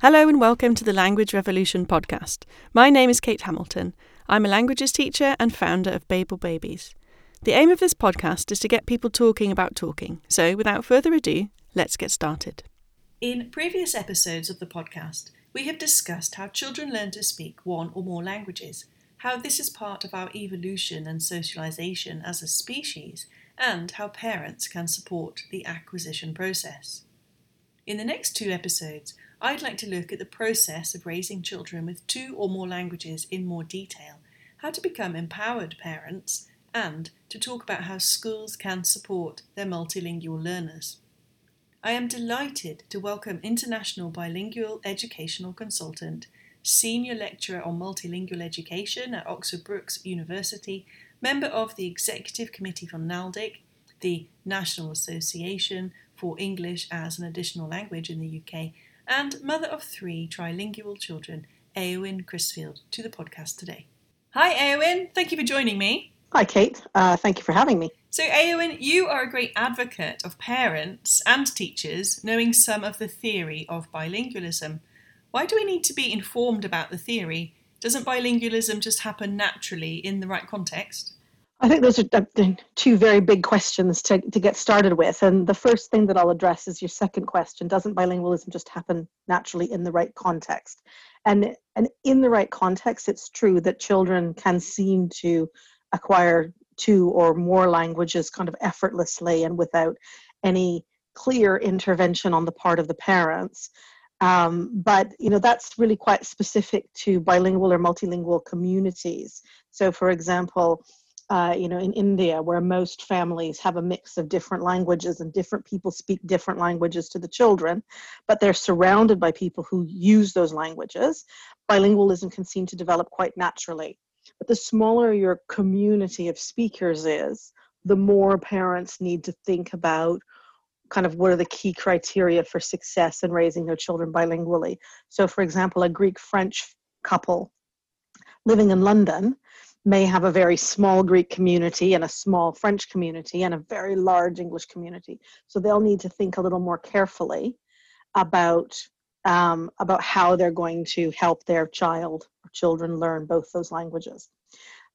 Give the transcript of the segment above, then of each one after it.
Hello and welcome to the Language Revolution podcast. My name is Kate Hamilton. I'm a languages teacher and founder of Babel Babies. The aim of this podcast is to get people talking about talking. So, without further ado, let's get started. In previous episodes of the podcast, we have discussed how children learn to speak one or more languages, how this is part of our evolution and socialization as a species, and how parents can support the acquisition process. In the next two episodes, I'd like to look at the process of raising children with two or more languages in more detail, how to become empowered parents, and to talk about how schools can support their multilingual learners. I am delighted to welcome international bilingual educational consultant, senior lecturer on multilingual education at Oxford Brookes University, member of the executive committee for NALDIC, the National Association for English as an Additional Language in the UK, and mother of three trilingual children, Eowyn Crisfield, to the podcast today. Hi, Eowyn. Thank you for joining me. Hi, Kate. Uh, thank you for having me. So, Eowyn, you are a great advocate of parents and teachers knowing some of the theory of bilingualism. Why do we need to be informed about the theory? Doesn't bilingualism just happen naturally in the right context? I think those are two very big questions to, to get started with. And the first thing that I'll address is your second question Doesn't bilingualism just happen naturally in the right context? And, and in the right context, it's true that children can seem to acquire two or more languages kind of effortlessly and without any clear intervention on the part of the parents. Um, but you know that's really quite specific to bilingual or multilingual communities. So, for example, uh, you know, in India, where most families have a mix of different languages and different people speak different languages to the children, but they're surrounded by people who use those languages, bilingualism can seem to develop quite naturally. But the smaller your community of speakers is, the more parents need to think about kind of what are the key criteria for success in raising their children bilingually. So, for example, a Greek French couple living in London may have a very small Greek community and a small French community and a very large English community. So they'll need to think a little more carefully about um, about how they're going to help their child or children learn both those languages.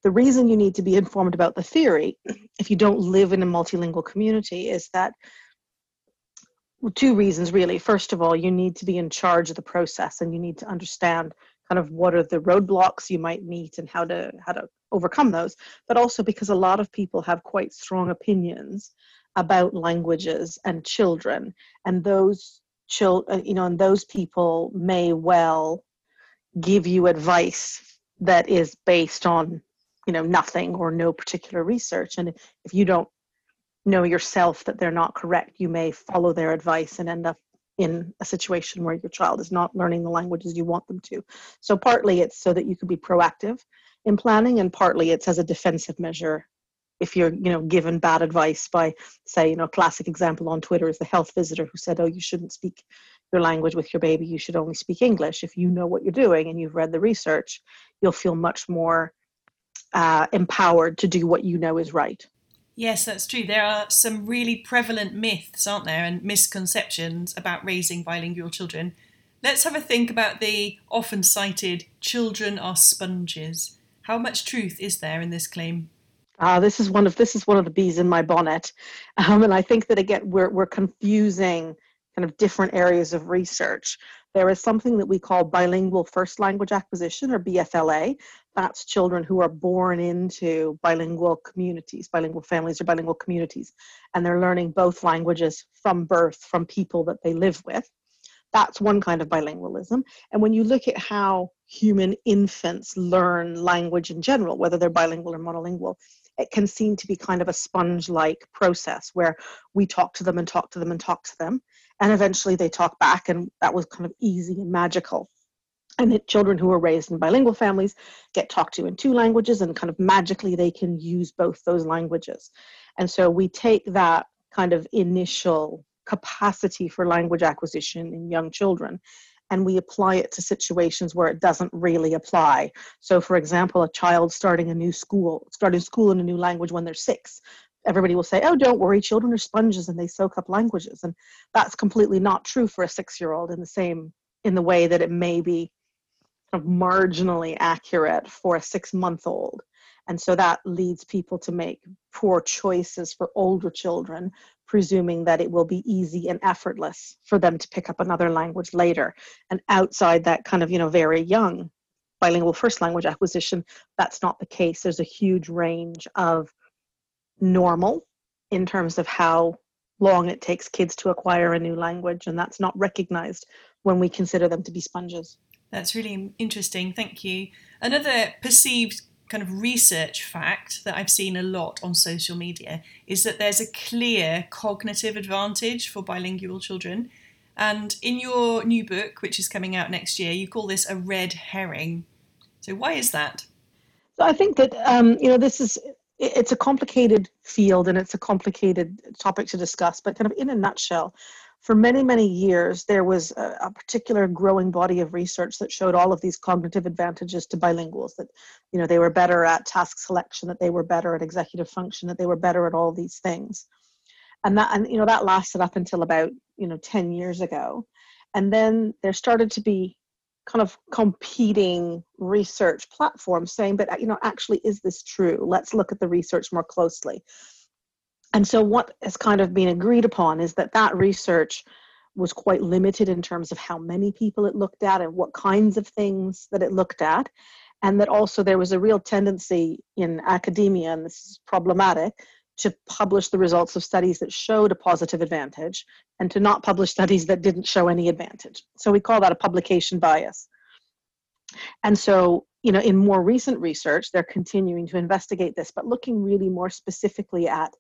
The reason you need to be informed about the theory, if you don't live in a multilingual community, is that two reasons really. First of all, you need to be in charge of the process and you need to understand kind of what are the roadblocks you might meet and how to how to overcome those but also because a lot of people have quite strong opinions about languages and children and those chil- uh, you know and those people may well give you advice that is based on you know nothing or no particular research and if you don't know yourself that they're not correct you may follow their advice and end up in a situation where your child is not learning the languages you want them to. So partly it's so that you can be proactive in planning and partly it's as a defensive measure if you're you know given bad advice by say you know classic example on twitter is the health visitor who said oh you shouldn't speak your language with your baby you should only speak english if you know what you're doing and you've read the research you'll feel much more uh, empowered to do what you know is right Yes, that's true. There are some really prevalent myths, aren't there, and misconceptions about raising bilingual children. Let's have a think about the often cited children are sponges. How much truth is there in this claim? Uh, this is one of this is one of the bees in my bonnet, um, and I think that again we're we're confusing kind of different areas of research. There is something that we call bilingual first language acquisition or BFLA. That's children who are born into bilingual communities, bilingual families or bilingual communities, and they're learning both languages from birth from people that they live with. That's one kind of bilingualism. And when you look at how human infants learn language in general, whether they're bilingual or monolingual, it can seem to be kind of a sponge like process where we talk to them and talk to them and talk to them and eventually they talk back and that was kind of easy and magical and the children who are raised in bilingual families get talked to in two languages and kind of magically they can use both those languages and so we take that kind of initial capacity for language acquisition in young children and we apply it to situations where it doesn't really apply. So, for example, a child starting a new school, starting school in a new language when they're six, everybody will say, oh, don't worry, children are sponges and they soak up languages. And that's completely not true for a six year old in the same in the way that it may be marginally accurate for a six month old. And so that leads people to make poor choices for older children, presuming that it will be easy and effortless for them to pick up another language later. And outside that kind of, you know, very young bilingual first language acquisition, that's not the case. There's a huge range of normal in terms of how long it takes kids to acquire a new language, and that's not recognized when we consider them to be sponges. That's really interesting. Thank you. Another perceived kind of research fact that I've seen a lot on social media is that there's a clear cognitive advantage for bilingual children. And in your new book, which is coming out next year, you call this a red herring. So, why is that? So, I think that, um, you know, this is it's a complicated field and it's a complicated topic to discuss, but kind of in a nutshell, for many, many years, there was a, a, particular growing body of research that showed all of these cognitive advantages to bilinguals that, you know, they were better at task selection, that they were better at executive function, that they were better at all these things. And that, and, you know, that lasted up until about, you know, 10 years ago. And then there started to be kind of competing research platforms saying, but, uh, you know, actually, is this true? Let's look at the research more closely and so what has kind of been agreed upon is that that research was quite limited in terms of how many people it looked at and what kinds of things that it looked at and that also there was a real tendency in academia and this is problematic to publish the results of studies that showed a positive advantage and to not publish studies that didn't show any advantage. So we call that a publication bias. And so you know in more recent research they're continuing to investigate this but looking really more specifically at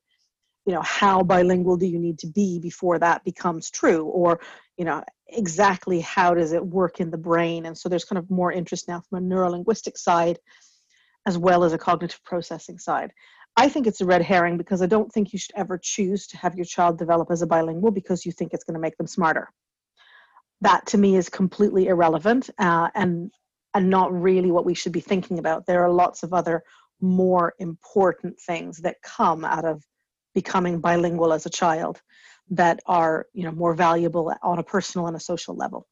you know how bilingual do you need to be before that becomes true? Or you know exactly how does it work in the brain? And so there's kind of more interest now from a neurolinguistic side as well as a cognitive processing side. I think it's a red herring because i don't think you should ever choose to have your child develop as a bilingual because you think it's going to make them smarter. That to me is completely irrelevant uh, and and not really what we should be thinking about. There are lots of other more important things that come out of becoming bilingual as a child that are you know more valuable on a personal and a social level.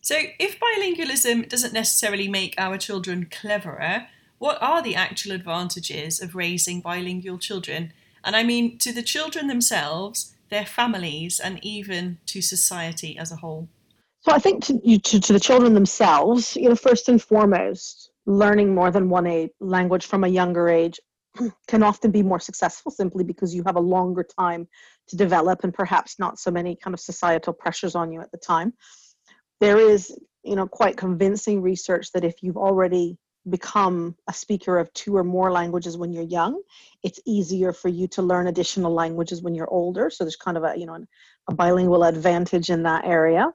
So if bilingualism doesn't necessarily make our children cleverer what are the actual advantages of raising bilingual children? And i mean to the children themselves their families and even to society as a whole. So i think to, to, to the children themselves you know first and foremost learning more than one language from a younger age can often be more successful simply because you have a longer time to develop and perhaps not so many kind of societal pressures on you at the time. There is you know quite convincing research that if you've already become a speaker of two or more languages when you're young it's easier for you to learn additional languages when you're older. So there's kind of a you know a bilingual advantage in that area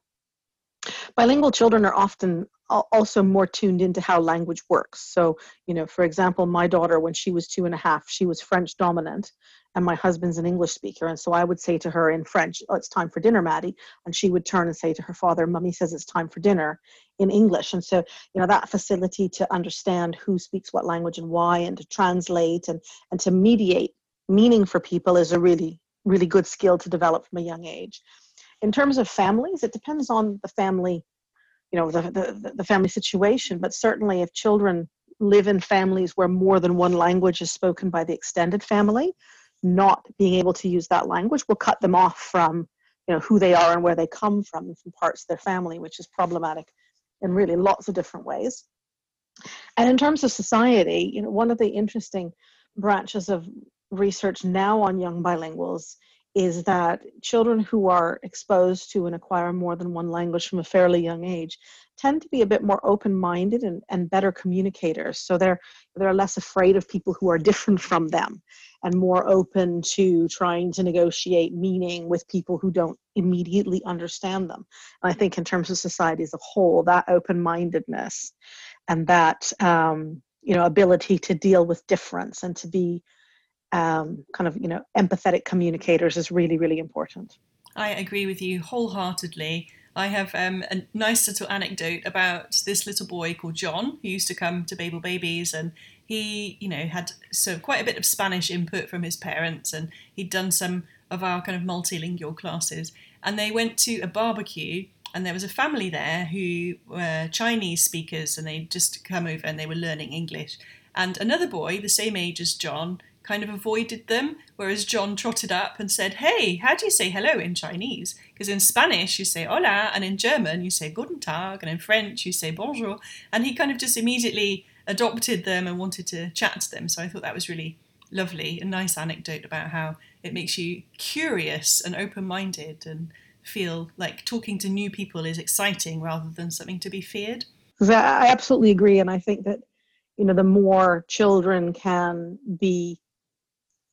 bilingual children are often also more tuned into how language works. So, you know, for example, my daughter, when she was two and a half, she was French dominant, and my husband's an English speaker. And so I would say to her in French, Oh, it's time for dinner, Maddie. And she would turn and say to her father, Mummy says it's time for dinner in English. And so, you know, that facility to understand who speaks what language and why, and to translate and, and to mediate meaning for people is a really, really good skill to develop from a young age. In terms of families, it depends on the family you know the, the, the family situation but certainly if children live in families where more than one language is spoken by the extended family not being able to use that language will cut them off from you know who they are and where they come from from parts of their family which is problematic in really lots of different ways. And in terms of society you know one of the interesting branches of research now on young bilinguals is that children who are exposed to and acquire more than one language from a fairly young age tend to be a bit more open-minded and, and better communicators. So they're they're less afraid of people who are different from them and more open to trying to negotiate meaning with people who don't immediately understand them. And i think in terms of society as a whole that open-mindedness and that um, you know ability to deal with difference and to be um, kind of you know empathetic communicators is really really important. I agree with you wholeheartedly. I have um, a nice little anecdote about this little boy called john who used to come to babel babies and he you know had so quite a bit of spanish input from his parents and he'd done some of our kind of multilingual classes. And they went to a barbecue and there was a family there who were Chinese speakers and they'd just come over and they were learning English. And another boy, the same age as John, kind of avoided them, whereas John trotted up and said, Hey, how do you say hello in Chinese? Because in Spanish you say hola, and in German you say guten Tag, and in French you say bonjour. And he kind of just immediately adopted them and wanted to chat to them. So I thought that was really lovely, a nice anecdote about how it makes you curious and open minded and feel like talking to new people is exciting rather than something to be feared. I absolutely agree. And I think that you know the more children can be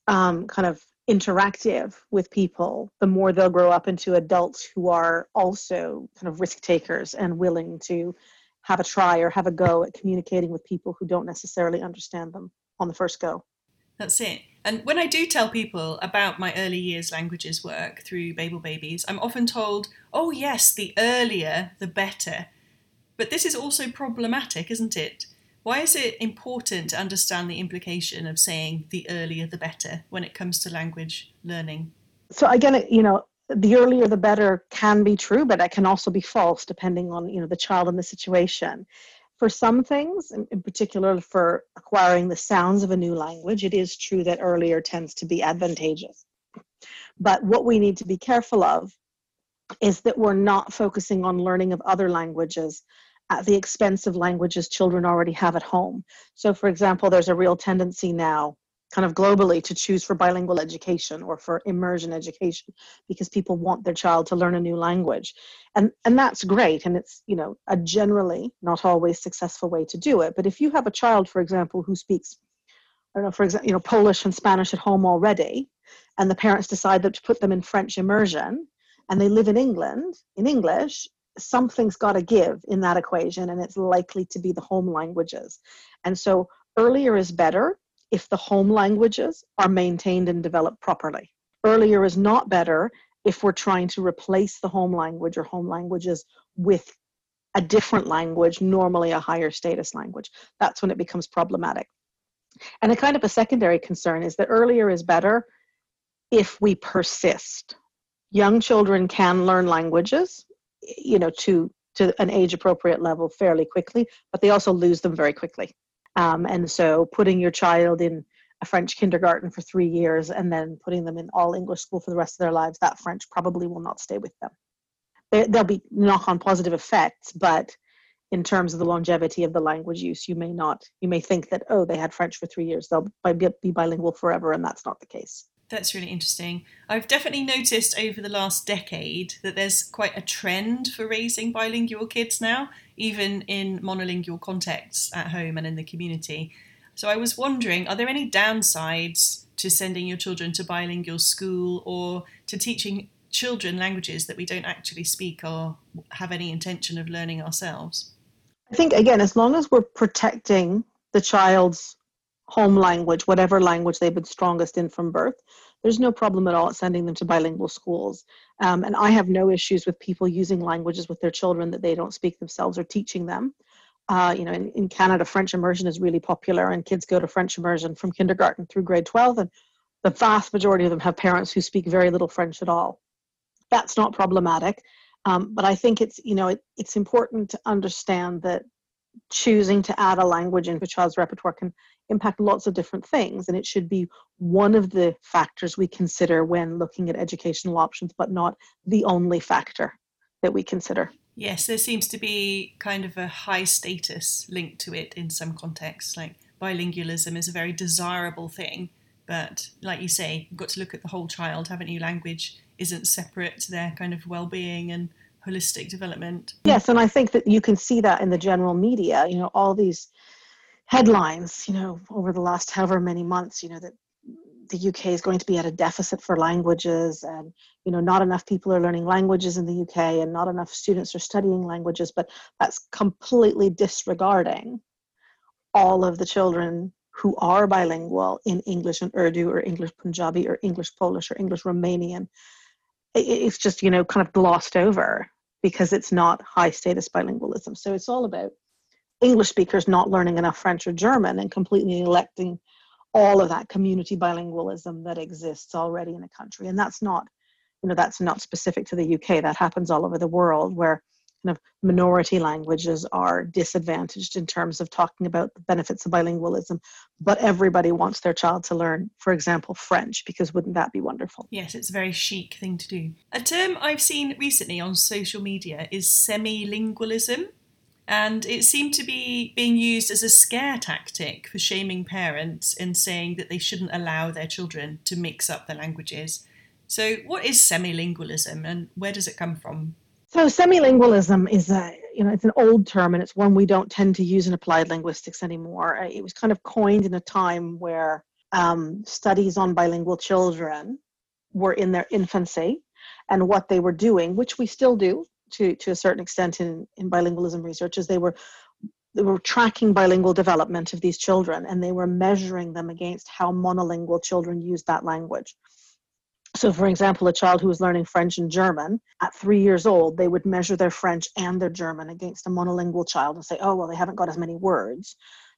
um, kind of interactive with people the more they'll grow up into adults who are also kind of risk takers and willing to have a try or have a go at communicating with people who don't necessarily understand them on the first go. That's it. And when i do tell people about my early years languages work through babel babies i'm often told oh yes the earlier the better. But this is also problematic isn't it why is it important to understand the implication of saying the earlier the better when it comes to language learning? So again, you know, the earlier the better can be true, but it can also be false depending on you know the child and the situation. For some things, in particular for acquiring the sounds of a new language, it is true that earlier tends to be advantageous. But what we need to be careful of is that we're not focusing on learning of other languages at the expense of languages children already have at home. So, for example, there's a real tendency now, kind of globally, to choose for bilingual education or for immersion education because people want their child to learn a new language. And, and that's great. And it's, you know, a generally not always successful way to do it. But if you have a child, for example, who speaks, I don't know, for example, you know, Polish and Spanish at home already, and the parents decide that to put them in French immersion, and they live in England in English, something's got to give in that equation, and it's likely to be the home languages. And so earlier is better if the home languages are maintained and developed properly. Earlier is not better if we're trying to replace the home language or home languages with a different language, normally a higher status language. That's when it becomes problematic. And a kind of a secondary concern is that earlier is better if we persist. Young children can learn languages you know to to an age appropriate level fairly quickly but they also lose them very quickly. Um, and so putting your child in a french kindergarten for three years and then putting them in all english school for the rest of their lives that french probably will not stay with them. There'll be knock on positive effects but in terms of the longevity of the language use you may not you may think that oh they had french for three years they'll be bilingual forever and that's not the case that's really interesting. I've definitely noticed over the last decade that there's quite a trend for raising bilingual kids now, even in monolingual contexts at home and in the community. So I was wondering are there any downsides to sending your children to bilingual school or to teaching children languages that we don't actually speak or have any intention of learning ourselves? I think, again, as long as we're protecting the child's home language, whatever language they've been strongest in from birth, there's no problem at all at sending them to bilingual schools. Um, and I have no issues with people using languages with their children that they don't speak themselves or teaching them. Uh, you know, in, in Canada, French immersion is really popular, and kids go to French immersion from kindergarten through grade 12, and the vast majority of them have parents who speak very little French at all. That's not problematic. Um, but I think it's you know it, it's important to understand that choosing to add a language into a child's repertoire can impact lots of different things and it should be one of the factors we consider when looking at educational options but not the only factor that we consider. Yes there seems to be kind of a high status linked to it in some contexts like bilingualism is a very desirable thing but like you say you've got to look at the whole child haven't you? Language isn't separate to their kind of well-being and holistic development. Yes, and I think that you can see that in the general media. You know, all these headlines, you know, over the last however many months, you know, that the UK is going to be at a deficit for languages and you know not enough people are learning languages in the UK and not enough students are studying languages but that's completely disregarding all of the children who are bilingual in English and Urdu or English Punjabi or English Polish or English Romanian it's just you know kind of glossed over because it's not high status bilingualism. So it's all about english speakers not learning enough french or german and completely neglecting all of that community bilingualism that exists already in a country. And that's not you know that's not specific to the uk that happens all over the world where kind of minority languages are disadvantaged in terms of talking about the benefits of bilingualism, but everybody wants their child to learn, for example, French, because wouldn't that be wonderful? Yes, it's a very chic thing to do. A term I've seen recently on social media is semi-lingualism. And it seemed to be being used as a scare tactic for shaming parents and saying that they shouldn't allow their children to mix up the languages. So, what is semilingualism and where does it come from? So, semilingualism is a you know it's an old term and it's one we don't tend to use in applied linguistics anymore. Uh, it was kind of coined in a time where um, studies on bilingual children were in their infancy, and what they were doing, which we still do to to a certain extent in in bilingualism research, is they were they were tracking bilingual development of these children and they were measuring them against how monolingual children use that language. So, for example, a child who was learning French and German at three years old, they would measure their French and their German against a monolingual child and say, oh, well, they haven't got as many words.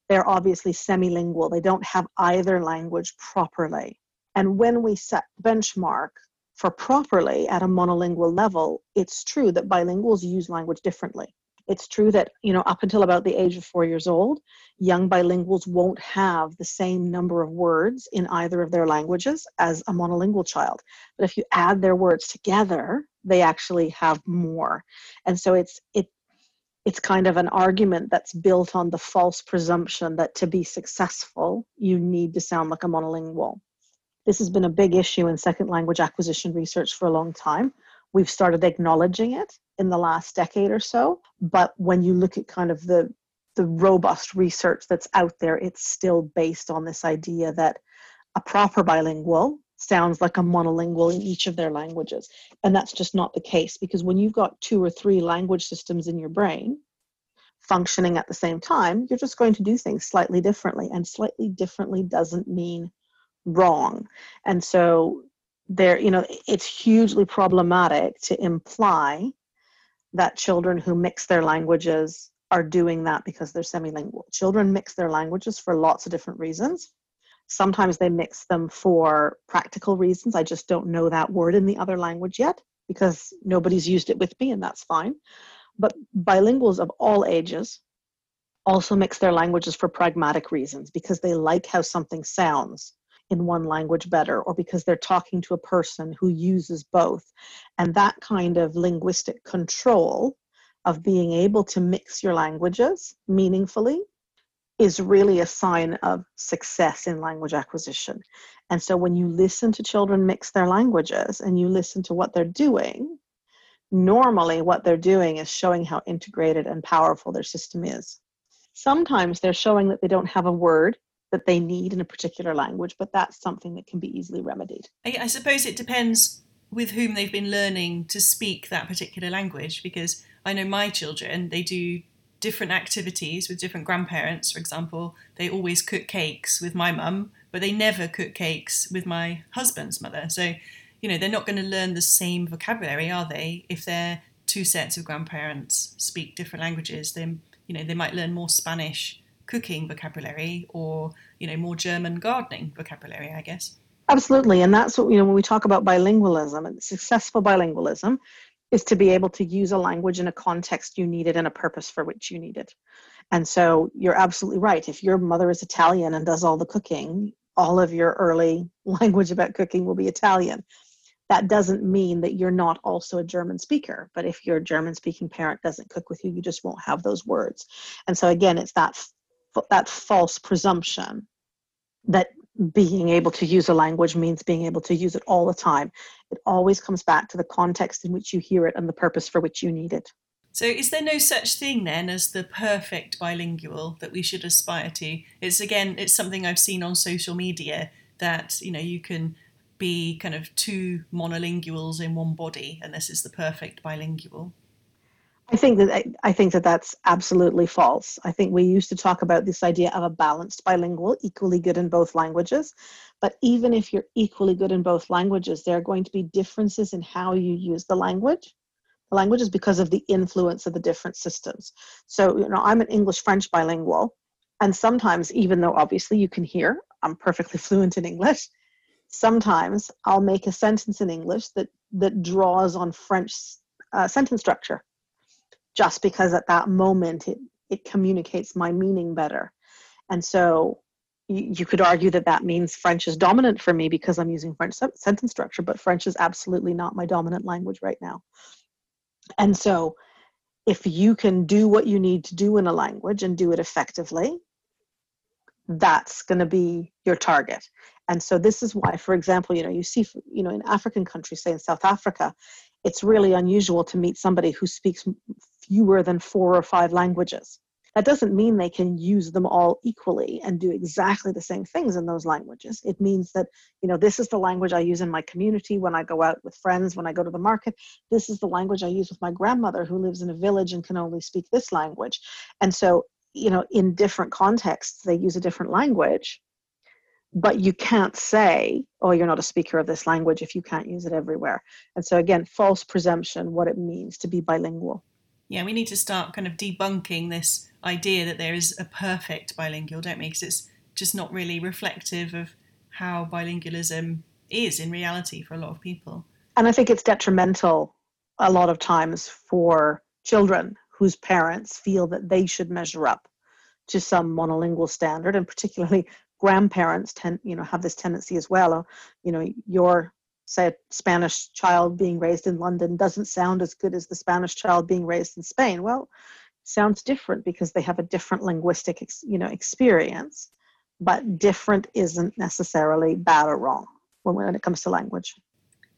They're obviously semilingual. They don't have either language properly. And when we set benchmark for properly at a monolingual level, it's true that bilinguals use language differently. It's true that, you know, up until about the age of four years old, young bilinguals won't have the same number of words in either of their languages as a monolingual child. But if you add their words together, they actually have more. And so it's it it's kind of an argument that's built on the false presumption that to be successful, you need to sound like a monolingual. This has been a big issue in second language acquisition research for a long time. We've started acknowledging it in the last decade or so. But when you look at kind of the the robust research that's out there, it's still based on this idea that a proper bilingual sounds like a monolingual in each of their languages. And that's just not the case because when you've got two or three language systems in your brain functioning at the same time, you're just going to do things slightly differently. And slightly differently doesn't mean wrong. And so there, you know, it's hugely problematic to imply that children who mix their languages are doing that because they're semilingual. Children mix their languages for lots of different reasons. Sometimes they mix them for practical reasons. I just don't know that word in the other language yet because nobody's used it with me, and that's fine. But bilinguals of all ages also mix their languages for pragmatic reasons because they like how something sounds in one language better or because they're talking to a person who uses both. And that kind of linguistic control of being able to mix your languages meaningfully is really a sign of success in language acquisition. And so when you listen to children mix their languages and you listen to what they're doing, normally what they're doing is showing how integrated and powerful their system is. Sometimes they're showing that they don't have a word that they need in a particular language, but that's something that can be easily remedied. I, I suppose it depends with whom they've been learning to speak that particular language because I know my children, they do different activities with different grandparents. For example, they always cook cakes with my mum, but they never cook cakes with my husband's mother. So, you know, they're not going to learn the same vocabulary, are they? If they're two sets of grandparents speak different languages, then, you know, they might learn more Spanish cooking vocabulary or you know more German gardening vocabulary, I guess. Absolutely, and that's what you know when we talk about bilingualism and successful bilingualism is to be able to use a language in a context you need it and a purpose for which you need it. And so you're absolutely right. If your mother is Italian and does all the cooking, all of your early language about cooking will be Italian. That doesn't mean that you're not also a German speaker. But if your German speaking parent doesn't cook with you, you just won't have those words. And so again, it's that that false presumption that being able to use a language means being able to use it all the time. It always comes back to the context in which you hear it and the purpose for which you need it. So, is there no such thing then as the perfect bilingual that we should aspire to? It's again, it's something I've seen on social media that you know you can be kind of two monolinguals in one body, and this is the perfect bilingual. I think that I think that that's absolutely false. I think we used to talk about this idea of a balanced bilingual, equally good in both languages. But even if you're equally good in both languages, there are going to be differences in how you use the language. The language is because of the influence of the different systems. So, you know, I'm an English French bilingual, and sometimes, even though obviously you can hear, I'm perfectly fluent in English. Sometimes I'll make a sentence in English that that draws on French uh, sentence structure just because at that moment it, it communicates my meaning better. And so you, could argue that that means French is dominant for me because I'm using French sentence structure, but French is absolutely not my dominant language right now. And so if you can do what you need to do in a language and do it effectively, that's going to be your target. And so this is why, for example, you know, you see, you know, in African countries, say in South Africa, it's really unusual to meet somebody who speaks fewer than four or five languages. That doesn't mean they can use them all equally and do exactly the same things in those languages. It means that, you know, this is the language I use in my community when I go out with friends, when I go to the market. This is the language I use with my grandmother who lives in a village and can only speak this language. And so, you know, in different contexts, they use a different language. But you can't say, oh, you're not a speaker of this language if you can't use it everywhere. And so, again, false presumption, what it means to be bilingual yeah, we need to start kind of debunking this idea that there is a perfect bilingual, don't we? Because it's just not really reflective of how bilingualism is in reality for a lot of people. And I think it's detrimental a lot of times for children whose parents feel that they should measure up to some monolingual standard, and particularly grandparents tend, you know, have this tendency as well. or You know, your say Spanish child being raised in London doesn't sound as good as the Spanish child being raised in Spain. Well, sounds different because they have a different linguistic you know experience, but different isn't necessarily bad or wrong when, when it comes to language.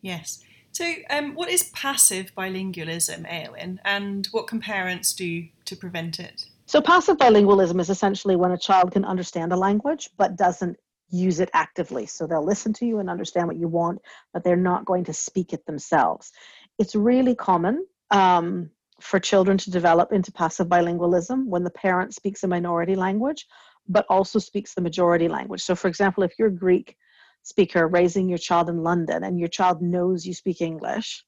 Yes. So, um, what is passive bilingualism, Eowyn, and what can parents do to prevent it? So, passive bilingualism is essentially when a child can understand a language but doesn't use it actively. So they'll listen to you and understand what you want, but they're not going to speak it themselves. It's really common um, for children to develop into passive bilingualism when the parent speaks a minority language, but also speaks the majority language. So, for example, if you're a Greek speaker raising your child in London and your child knows you speak English,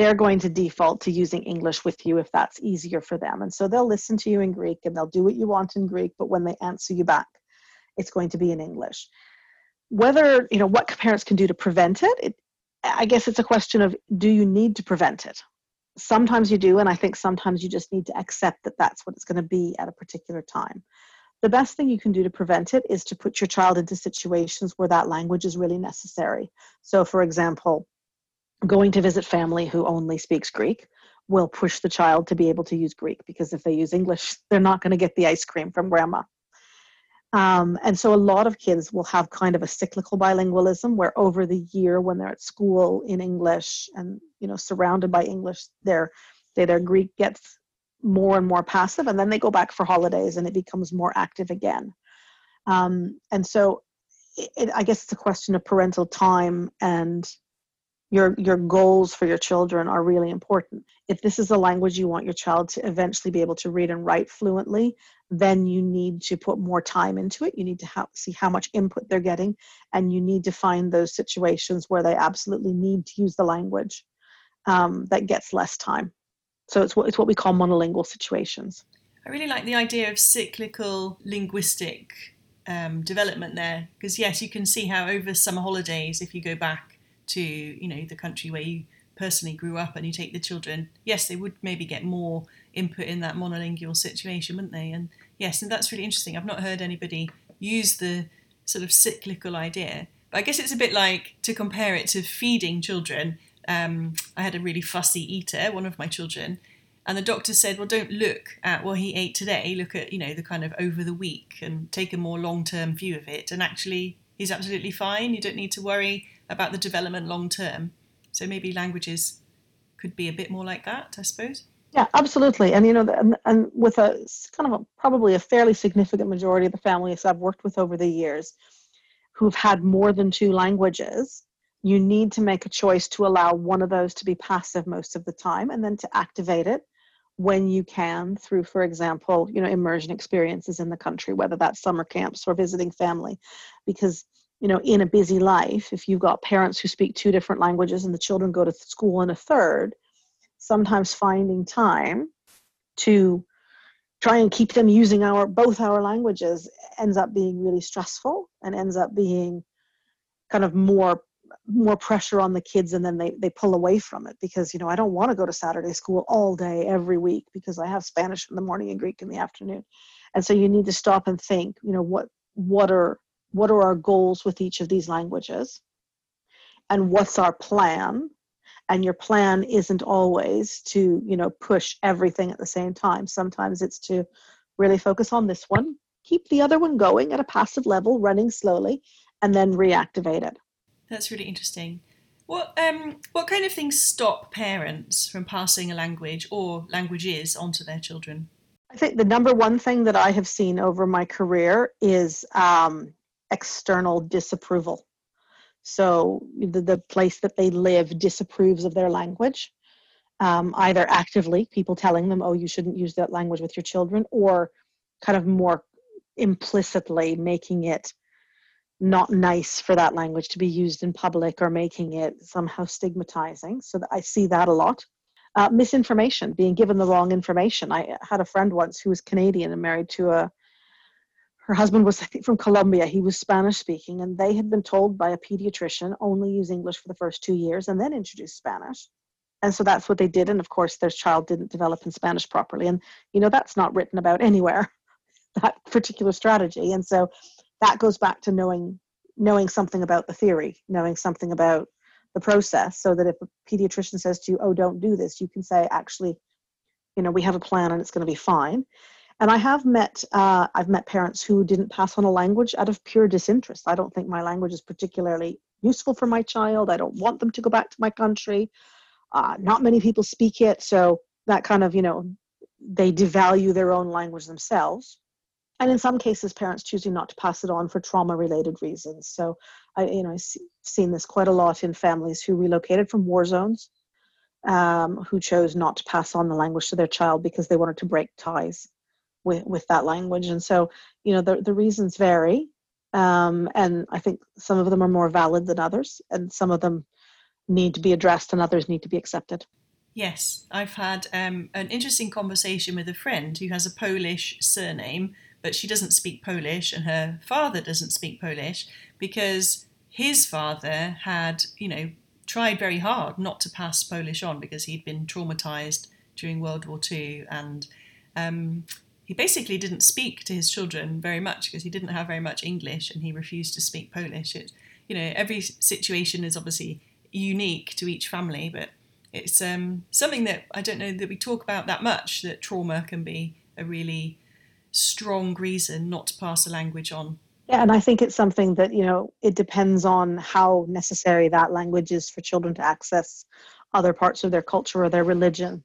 they're going to default to using English with you if that's easier for them. And so they'll listen to you in Greek and they'll do what you want in Greek, but when they answer you back, it's going to be in English. Whether, you know, what parents can do to prevent it, it I guess it's a question of do you need to prevent it? Sometimes you do, and I think sometimes you just need to accept that that's what it's going to be at a particular time. The best thing you can do to prevent it is to put your child into situations where that language is really necessary. So, for example, going to visit family who only speaks Greek will push the child to be able to use Greek because if they use English, they're not going to get the ice cream from grandma. Um, and so a lot of kids will have kind of a cyclical bilingualism where over the year when they're at school in English and you know surrounded by English, their their Greek gets more and more passive and then they go back for holidays and it becomes more active again. Um, and so it, I guess it's a question of parental time and your your goals for your children are really important. If this is a language you want your child to eventually be able to read and write fluently then you need to put more time into it. You need to see how much input they're getting and you need to find those situations where they absolutely need to use the language um, that gets less time. So it's what, it's what we call monolingual situations. I really like the idea of cyclical linguistic um, development there because yes you can see how over summer holidays if you go back to you know the country where you personally grew up and you take the children yes they would maybe get more input in that monolingual situation wouldn't they? And yes and that's really interesting. I've not heard anybody use the sort of cyclical idea. But i guess it's a bit like to compare it to feeding children. Um, i had a really fussy eater one of my children and the doctor said well don't look at what he ate today. Look at you know the kind of over the week and take a more long-term view of it. And actually he's absolutely fine. You don't need to worry about the development long term. So maybe languages could be a bit more like that, I suppose. Yeah, absolutely. And you know, and, and with a kind of a, probably a fairly significant majority of the families I've worked with over the years who've had more than two languages, you need to make a choice to allow one of those to be passive most of the time and then to activate it when you can through for example you know immersion experiences in the country whether that's summer camps or visiting family because you know in a busy life if you've got parents who speak two different languages and the children go to school in a third sometimes finding time to try and keep them using our both our languages ends up being really stressful and ends up being kind of more more pressure on the kids and then they, they pull away from it because you know i don't want to go to saturday school all day every week because i have spanish in the morning and greek in the afternoon. And so you need to stop and think you know what what are what are our goals with each of these languages? And what's our plan? And your plan isn't always to you know push everything at the same time. Sometimes it's to really focus on this one keep the other one going at a passive level running slowly and then reactivate it. That's really interesting. What um what kind of things stop parents from passing a language or languages onto their children? I think the number one thing that I have seen over my career is um, external disapproval. So the, the place that they live disapproves of their language, um, either actively, people telling them, oh, you shouldn't use that language with your children, or kind of more implicitly making it not nice for that language to be used in public or making it somehow stigmatizing. So I see that a lot uh, misinformation, being given the wrong information. I had a friend once who was Canadian and married to a, her husband was, I think, from Colombia. He was Spanish speaking, and they had been told by a pediatrician only use English for the first two years and then introduce Spanish. And so that's what they did. And of course, their child didn't develop in Spanish properly. And, you know, that's not written about anywhere, that particular strategy. And so that goes back to knowing knowing something about the theory, knowing something about the process so that if a pediatrician says to you, oh, don't do this, you can say, actually, you know, we have a plan and it's going to be fine. And I have met, uh, I've met parents who didn't pass on a language out of pure disinterest. I don't think my language is particularly useful for my child. I don't want them to go back to my country. Uh, not many people speak it. So that kind of, you know, they devalue their own language themselves and in some cases parents choosing not to pass it on for trauma related reasons so i you know i've seen this quite a lot in families who relocated from war zones um, who chose not to pass on the language to their child because they wanted to break ties with with that language. And so you know the, the reasons vary um, and i think some of them are more valid than others and some of them need to be addressed and others need to be accepted. Yes, I've had um, an interesting conversation with a friend who has a Polish surname but she doesn't speak Polish and her father doesn't speak Polish because his father had, you know, tried very hard not to pass Polish on because he'd been traumatized during World War II and um, he basically didn't speak to his children very much because he didn't have very much English and he refused to speak Polish. It, you know, every situation is obviously unique to each family, but it's um, something that I don't know that we talk about that much. That trauma can be a really strong reason not to pass a language on. Yeah, and I think it's something that, you know, it depends on how necessary that language is for children to access other parts of their culture or their religion.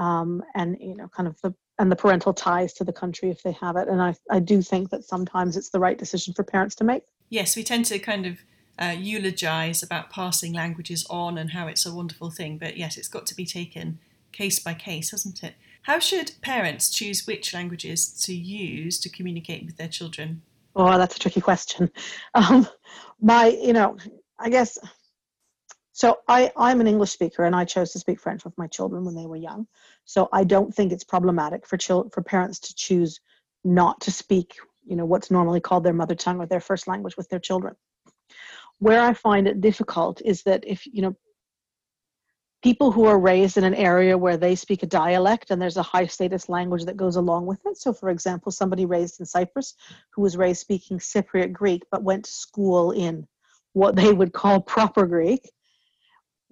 Um, and, you know, kind of the and the parental ties to the country if they have it. And I, I do think that sometimes it's the right decision for parents to make. Yes, we tend to kind of uh, eulogize about passing languages on and how it's a wonderful thing. But yes, it's got to be taken case by case, hasn't it? How should parents choose which languages to use to communicate with their children? Oh, that's a tricky question. Um, my, you know, I guess. So I, I'm an English speaker, and I chose to speak French with my children when they were young. So I don't think it's problematic for chil- for parents to choose not to speak, you know, what's normally called their mother tongue or their first language with their children. Where I find it difficult is that if you know people who are raised in an area where they speak a dialect and there's a high status language that goes along with it. So, for example, somebody raised in Cyprus who was raised speaking Cypriot Greek but went to school in what they would call proper Greek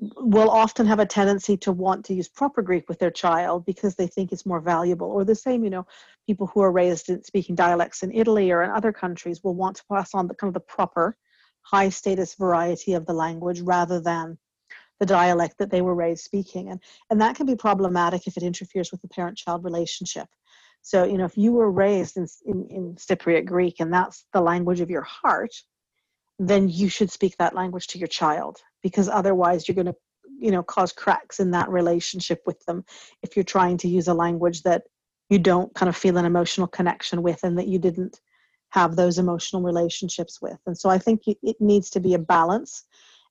will often have a tendency to want to use proper Greek with their child because they think it's more valuable. Or the same, you know, people who are raised in speaking dialects in Italy or in other countries will want to pass on the kind of the proper high status variety of the language rather than the dialect that they were raised speaking. And and that can be problematic if it interferes with the parent child relationship. So you know if you were raised in, in, in cypriot greek and that's the language of your heart then you should speak that language to your child because otherwise you're going to you know cause cracks in that relationship with them if you're trying to use a language that you don't kind of feel an emotional connection with and that you didn't have those emotional relationships with. And so i think it needs to be a balance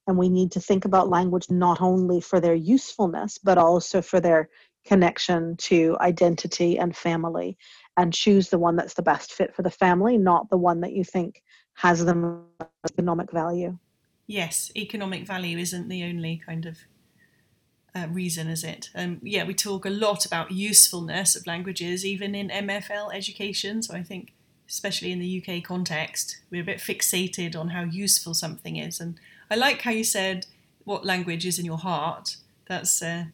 and we need to think about language not only for their usefulness but also for their connection to identity and family and choose the one that's the best fit for the family not the one that you think has the most economic value yes, economic value isn't the only kind of uh, reason, is it? Um, yeah, we talk a lot about usefulness of languages, even in MFL education. So I think, especially in the UK context, we're a bit fixated on how useful something is. And I like how you said what language is in your heart. That's uh,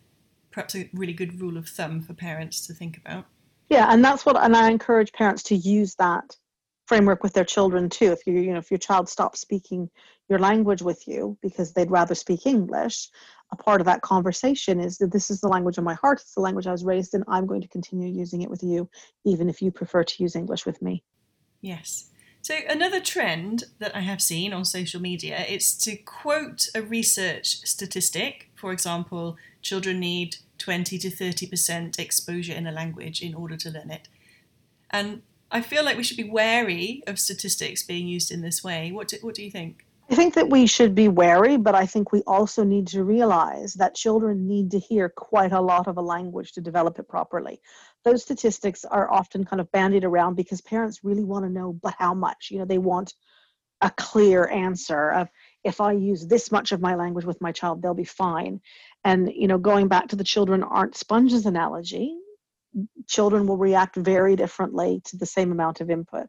perhaps a really good rule of thumb for parents to think about. Yeah, and that's what, and I encourage parents to use that framework with their children too. If you, you know, if your child stops speaking your language with you because they'd rather speak English, a part of that conversation is that this is the language of my heart, it's the language I was raised in, I'm going to continue using it with you, even if you prefer to use English with me. Yes. So another trend that I have seen on social media is to quote a research statistic. For example, children need 20 to 30% exposure in a language in order to learn it. And I feel like we should be wary of statistics being used in this way. What do, what do you think? I think that we should be wary, but I think we also need to realize that children need to hear quite a lot of a language to develop it properly. Those statistics are often kind of bandied around because parents really want to know, but how much? You know, they want a clear answer of if I use this much of my language with my child, they'll be fine. And, you know, going back to the children aren't sponges analogy, children will react very differently to the same amount of input.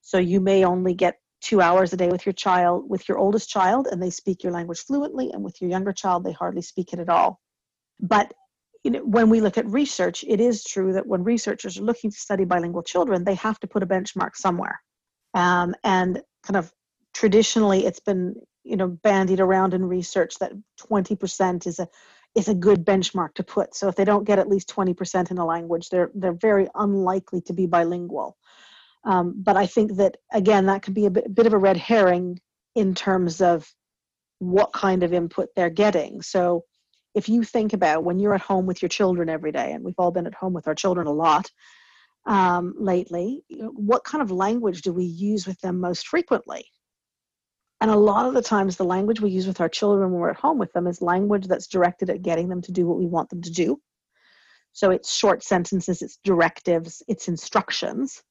So you may only get two hours a day with your child, with your oldest child, and they speak your language fluently, and with your younger child, they hardly speak it at all. But you know, when we look at research, it is true that when researchers are looking to study bilingual children, they have to put a benchmark somewhere. Um, and kind of traditionally, it's been you know bandied around in research that 20% is a is a good benchmark to put. So if they don't get at least 20% in a language, they're they're very unlikely to be bilingual. Um, but I think that again, that could be a bit, bit of a red herring in terms of what kind of input they're getting. So if you think about when you're at home with your children every day, and we've all been at home with our children a lot um, lately, what kind of language do we use with them most frequently? And a lot of the times, the language we use with our children when we're at home with them is language that's directed at getting them to do what we want them to do. So it's short sentences, it's directives, it's instructions.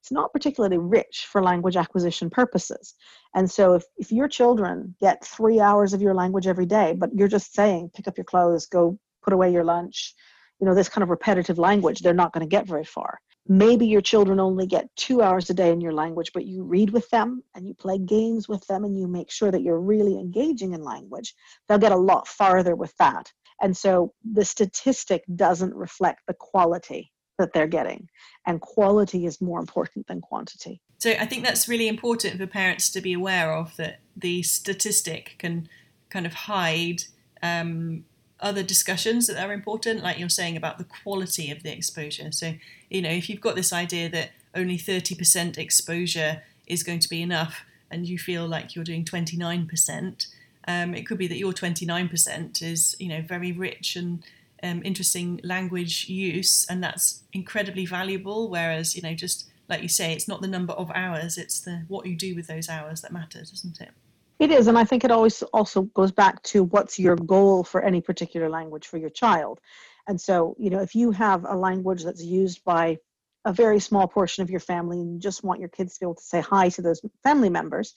It's not particularly rich for language acquisition purposes. And so if, if your children get three hours of your language every day, but you're just saying, pick up your clothes, go put away your lunch, you know, this kind of repetitive language, they're not going to get very far maybe your children only get two hours a day in your language, but you read with them and you play games with them and you make sure that you're really engaging in language, they'll get a lot farther with that. And so the statistic doesn't reflect the quality that they're getting. And quality is more important than quantity. So I think that's really important for parents to be aware of that the statistic can kind of hide um, other discussions that are important, like you're saying about the quality of the exposure. So, you know, if you've got this idea that only 30% exposure is going to be enough and you feel like you're doing 29%, um, it could be that your 29% is, you know, very rich and um, interesting language use, and that's incredibly valuable. Whereas, you know, just like you say, it's not the number of hours; it's the what you do with those hours that matters, isn't it? It is, and I think it always also goes back to what's your goal for any particular language for your child. And so, you know, if you have a language that's used by a very small portion of your family and you just want your kids to be able to say hi to those family members,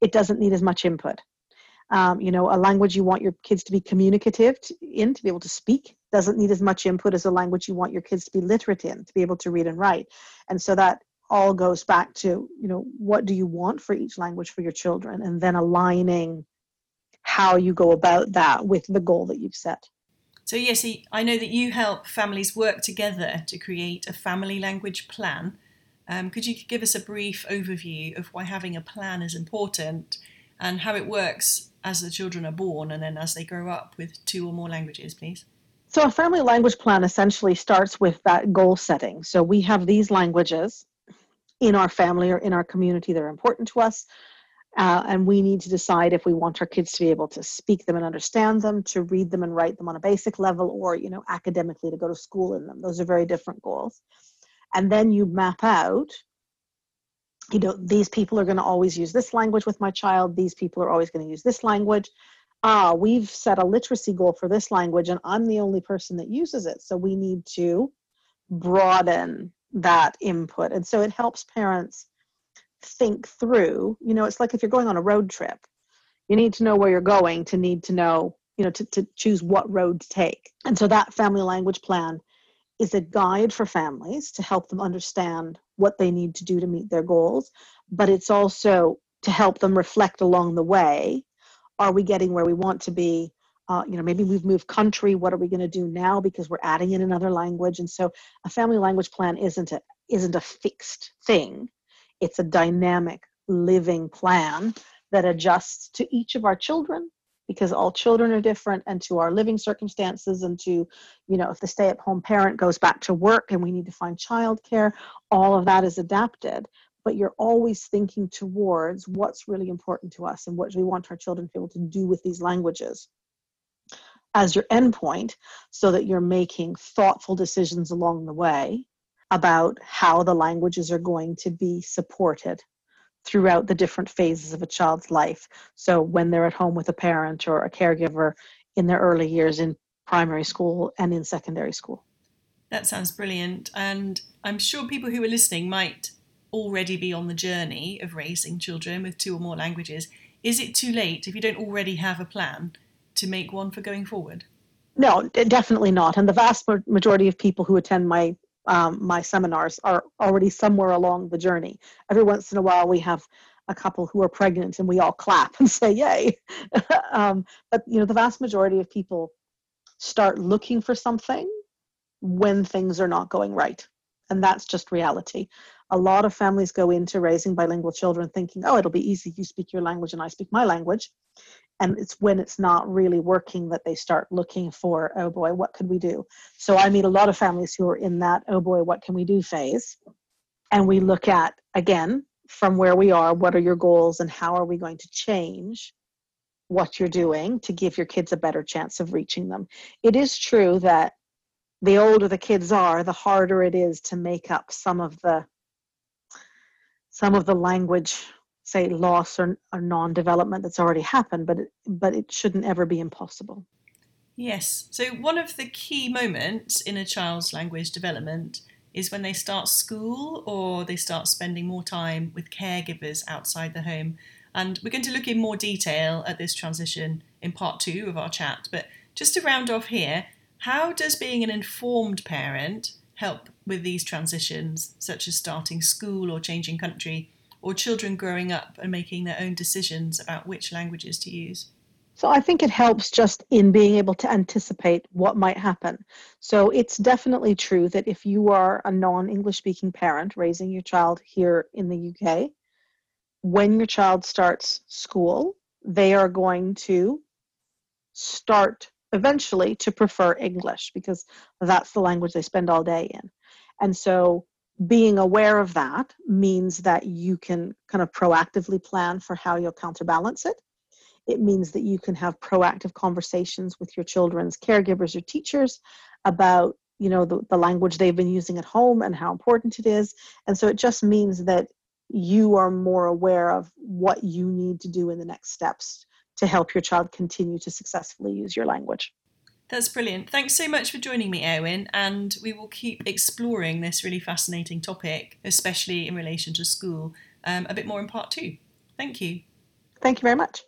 it doesn't need as much input. Um, you know, a language you want your kids to be communicative to, in, to be able to speak, doesn't need as much input as a language you want your kids to be literate in, to be able to read and write. And so that all goes back to you know what do you want for each language for your children? And then aligning how you go about that with the goal that you've set. So yes i know that you help families work together to create a family language plan. Um, could you give us a brief overview of why having a plan is important and how it works as the children are born and then as they grow up with two or more languages please? So a family language plan essentially starts with that goal setting. So we have these languages in our family or in our community that are important to us. Uh, and we need to decide if we want our kids to be able to speak them and understand them, to read them and write them on a basic level, or you know, academically to go to school in them. Those are very different goals. And then you map out, you know, these people are going to always use this language with my child. These people are always going to use this language. Ah, we've set a literacy goal for this language, and I'm the only person that uses it. So we need to broaden that input. And so it helps parents think through, you know, it's like if you're going on a road trip, you need to know where you're going to need to know you know to, to choose what road to take and so that family language plan is a guide for families to help them understand what they need to do to meet their goals but it's also to help them reflect along the way are we getting where we want to be uh, you know maybe we've moved country what are we going to do now because we're adding in another language? And so a family language plan isn't a isn't a fixed thing. It's a dynamic living plan that adjusts to each of our children because all children are different and to our living circumstances and to you know if the stay at home parent goes back to work and we need to find childcare all of that is adapted. But you're always thinking towards what's really important to us and what do we want our children to be able to do with these languages as your endpoint so that you're making thoughtful decisions along the way about how the languages are going to be supported throughout the different phases of a child's life. So when they're at home with a parent or a caregiver in their early years in primary school and in secondary school. That sounds brilliant. And I'm sure people who are listening might already be on the journey of raising children with two or more languages. Is it too late if you don't already have a plan to make one for going forward? No, definitely not. And the vast majority of people who attend my um, my seminars are already somewhere along the journey. Every once in a while, we have a couple who are pregnant and we all clap and say yay um, but you know the vast majority of people start looking for something when things are not going right and that's just reality a lot of families go into raising bilingual children thinking oh it'll be easy. You speak your language and i speak my language. And it's when it's not really working that they start looking for oh boy what could we do? So i meet a lot of families who are in that oh boy what can we do? phase. And we look at again from where we are what are your goals and how are we going to change what you're doing to give your kids a better chance of reaching them. It is true that the older the kids are the harder it is to make up some of the some of the language say loss or, or non-development that's already happened but it, but it shouldn't ever be impossible. Yes. So one of the key moments in a child's language development is when they start school or they start spending more time with caregivers outside the home. And we're going to look in more detail at this transition in part two of our chat. But just to round off here how does being an informed parent help with these transitions such as starting school or changing country or children growing up and making their own decisions about which languages to use? So I think it helps just in being able to anticipate what might happen. So it's definitely true that if you are a non English speaking parent raising your child here in the UK, when your child starts school, they are going to start eventually to Prefer English because that's the language they spend all day in. And so being aware of that means that you can kind of proactively plan for how you'll counterbalance it. It means that you can have proactive conversations with your children's caregivers or teachers about you know the, the language they've been using at home and how important it is and so it just means that you are more aware of what you need to do in the next steps to help your child continue to successfully use your language that's brilliant. Thanks so much for joining me, Eowyn, and we will keep exploring this really fascinating topic, especially in relation to school, um, a bit more in part two. Thank you. Thank you very much.